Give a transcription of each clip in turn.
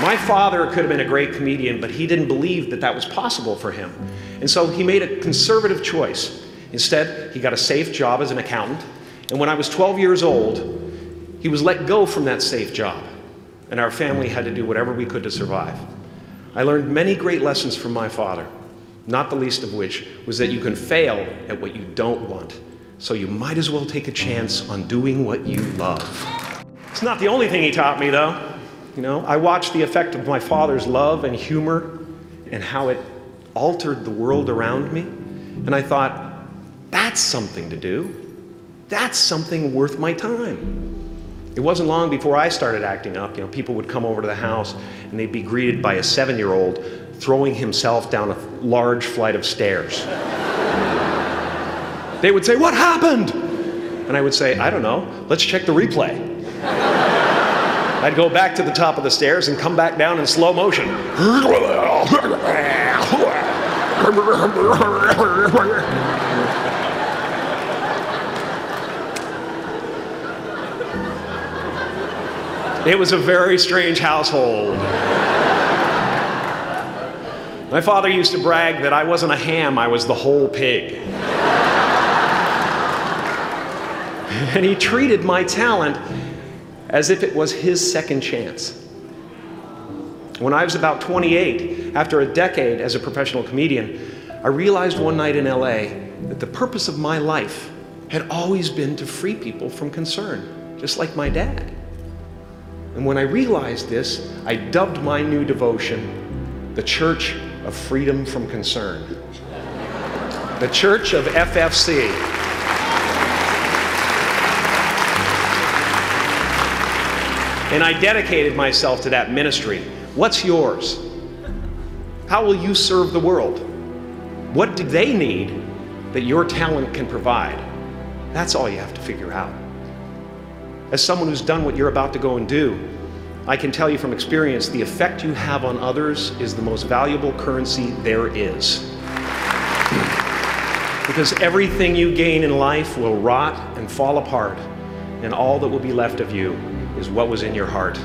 My father could have been a great comedian, but he didn't believe that that was possible for him. And so he made a conservative choice. Instead, he got a safe job as an accountant. And when I was 12 years old, he was let go from that safe job. And our family had to do whatever we could to survive. I learned many great lessons from my father, not the least of which was that you can fail at what you don't want. So you might as well take a chance on doing what you love. It's not the only thing he taught me, though. You know, I watched the effect of my father's love and humor and how it altered the world around me. And I thought, that's something to do. That's something worth my time. It wasn't long before I started acting up. You know, people would come over to the house and they'd be greeted by a seven year old throwing himself down a large flight of stairs. they would say, What happened? And I would say, I don't know. Let's check the replay. I'd go back to the top of the stairs and come back down in slow motion. It was a very strange household. My father used to brag that I wasn't a ham, I was the whole pig. and he treated my talent as if it was his second chance. When I was about 28, after a decade as a professional comedian, I realized one night in LA that the purpose of my life had always been to free people from concern, just like my dad. And when I realized this, I dubbed my new devotion the Church of Freedom from Concern. The Church of FFC. And I dedicated myself to that ministry. What's yours? How will you serve the world? What do they need that your talent can provide? That's all you have to figure out. As someone who's done what you're about to go and do, I can tell you from experience the effect you have on others is the most valuable currency there is. Because everything you gain in life will rot and fall apart, and all that will be left of you is what was in your heart.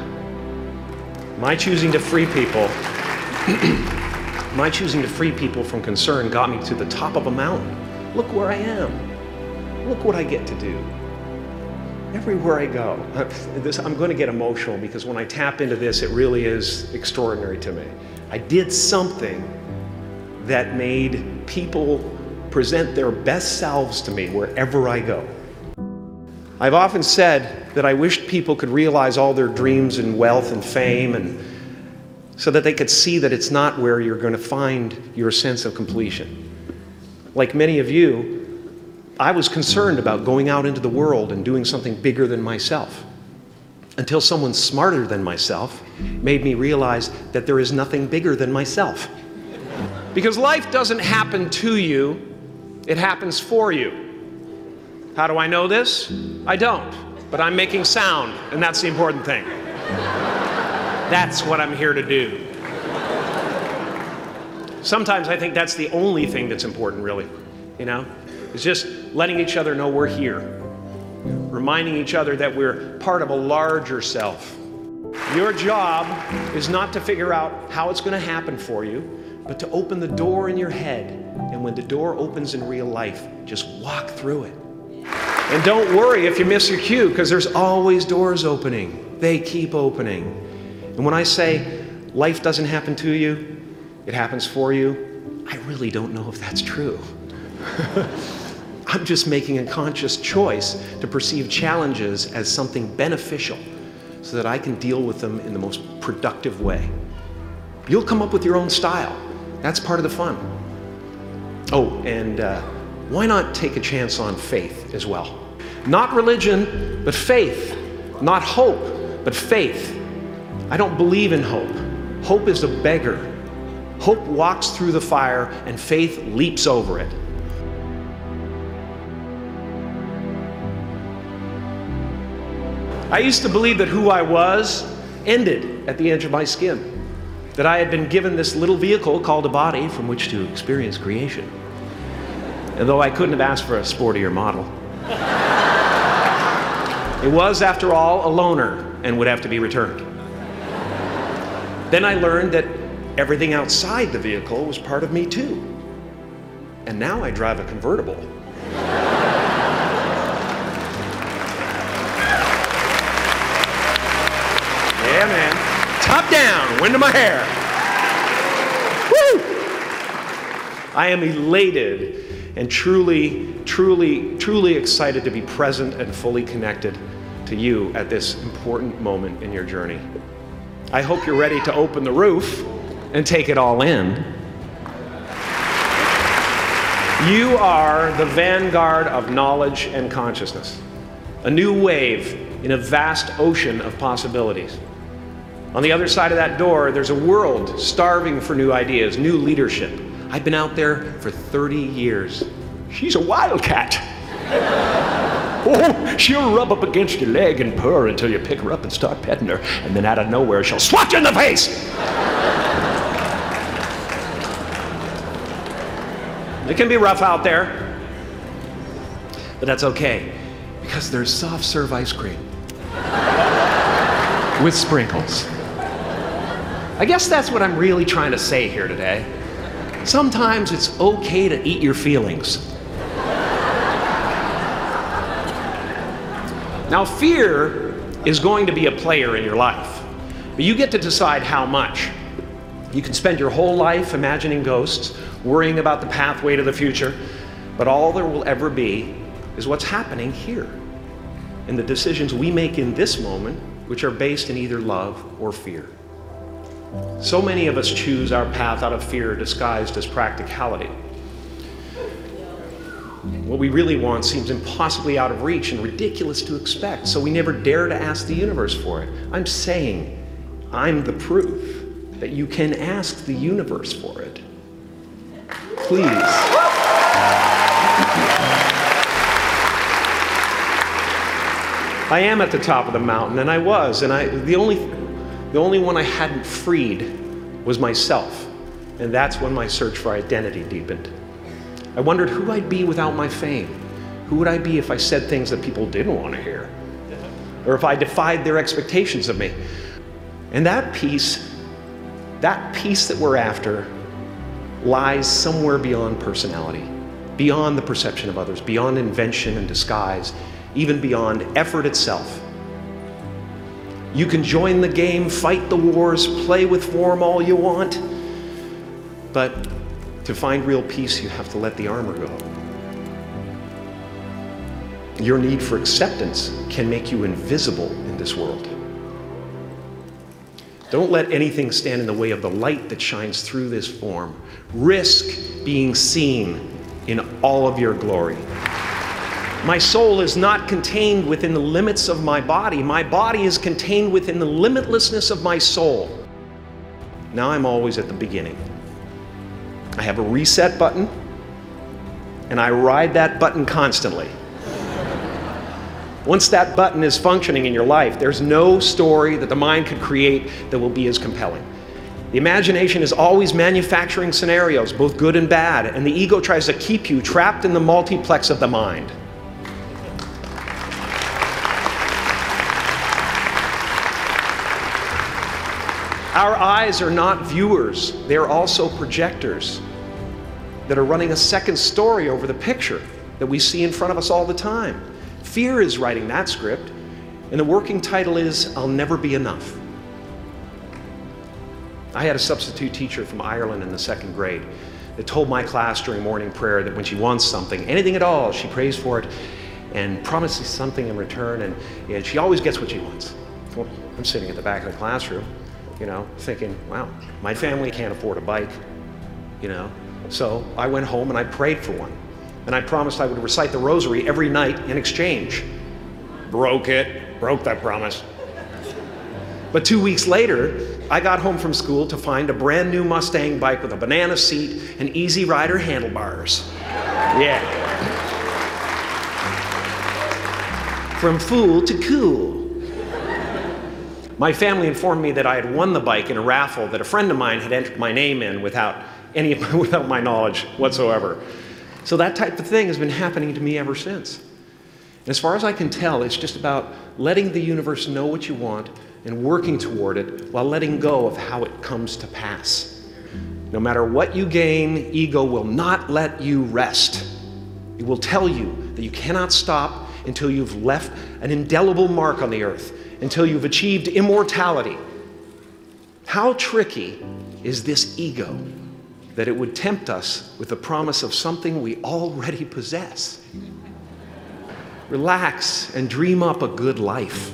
My choosing to free people, my choosing to free people from concern got me to the top of a mountain. Look where I am. Look what I get to do everywhere I go. This, I'm going to get emotional because when I tap into this, it really is extraordinary to me. I did something that made people present their best selves to me wherever I go. I've often said that I people could realize all their dreams and wealth and fame and so that they could see that it's not where you're going to find your sense of completion. Like many of you, I was concerned about going out into the world and doing something bigger than myself until someone smarter than myself made me realize that there is nothing bigger than myself. Because life doesn't happen to you, it happens for you. How do I know this? I don't, but I'm making sound, and that's the important thing. That's what I'm here to do. Sometimes I think that's the only thing that's important, really, you know? is just letting each other know we're here, reminding each other that we're part of a larger self. Your job is not to figure out how it's going to happen for you, but to open the door in your head. And when the door opens in real life, just walk through it. And don't worry if you miss your cue, because there's always doors opening. They keep opening. And when I say life doesn't happen to you, it happens for you, I really don't know if that's true. I'm just making a conscious choice to perceive challenges as something beneficial so that I can deal with them in the most productive way. You'll come up with your own style. That's part of the fun. Oh, and uh, why not take a chance on faith as well? Not religion, but faith. Not hope, but faith. I don't believe in hope. Hope is a beggar. Hope walks through the fire, and faith leaps over it. I used to believe that who I was ended at the edge of my skin, that I had been given this little vehicle called a body from which to experience creation. And though I couldn't have asked for a sportier model, it was, after all, a loaner and would have to be returned. Then I learned that everything outside the vehicle was part of me too. And now I drive a convertible. yeah, man. Top down, wind in my hair. Woo! I am elated and truly, truly, truly excited to be present and fully connected to you at this important moment in your journey. I hope you're ready to open the roof and take it all in. You are the vanguard of knowledge and consciousness, a new wave in a vast ocean of possibilities. On the other side of that door, there's a world starving for new ideas, new leadership. I've been out there for 30 years. She's a wildcat. Oh, she'll rub up against your leg and purr until you pick her up and start petting her, and then out of nowhere, she'll swat you in the face. it can be rough out there, but that's okay because there's soft serve ice cream with sprinkles. I guess that's what I'm really trying to say here today. Sometimes it's okay to eat your feelings. Now, fear is going to be a player in your life, but you get to decide how much. You can spend your whole life imagining ghosts, worrying about the pathway to the future, but all there will ever be is what's happening here and the decisions we make in this moment, which are based in either love or fear. So many of us choose our path out of fear disguised as practicality. What we really want seems impossibly out of reach and ridiculous to expect, so we never dare to ask the universe for it. I'm saying I'm the proof that you can ask the universe for it. Please. I am at the top of the mountain, and I was, and I the only the only one I hadn't freed was myself, and that's when my search for identity deepened. I wondered who I'd be without my fame. Who would I be if I said things that people didn't want to hear? Or if I defied their expectations of me? And that peace, that peace that we're after, lies somewhere beyond personality, beyond the perception of others, beyond invention and disguise, even beyond effort itself. You can join the game, fight the wars, play with form all you want, but to find real peace, you have to let the armor go. Your need for acceptance can make you invisible in this world. Don't let anything stand in the way of the light that shines through this form. Risk being seen in all of your glory. My soul is not contained within the limits of my body. My body is contained within the limitlessness of my soul. Now I'm always at the beginning. I have a reset button, and I ride that button constantly. Once that button is functioning in your life, there's no story that the mind could create that will be as compelling. The imagination is always manufacturing scenarios, both good and bad, and the ego tries to keep you trapped in the multiplex of the mind. Our eyes are not viewers, they're also projectors that are running a second story over the picture that we see in front of us all the time. Fear is writing that script, and the working title is I'll Never Be Enough. I had a substitute teacher from Ireland in the second grade that told my class during morning prayer that when she wants something, anything at all, she prays for it and promises something in return, and, and she always gets what she wants. Well, I'm sitting at the back of the classroom you know, thinking, wow, my family can't afford a bike, you know. So I went home and I prayed for one. And I promised I would recite the rosary every night in exchange. Broke it, broke that promise. But two weeks later, I got home from school to find a brand new Mustang bike with a banana seat and easy rider handlebars. Yeah. From fool to cool. My family informed me that I had won the bike in a raffle that a friend of mine had entered my name in without, any, without my knowledge whatsoever. So that type of thing has been happening to me ever since. And as far as I can tell, it's just about letting the universe know what you want, and working toward it while letting go of how it comes to pass. No matter what you gain, ego will not let you rest. It will tell you that you cannot stop until you've left an indelible mark on the earth, until you've achieved immortality. How tricky is this ego that it would tempt us with the promise of something we already possess? Relax and dream up a good life.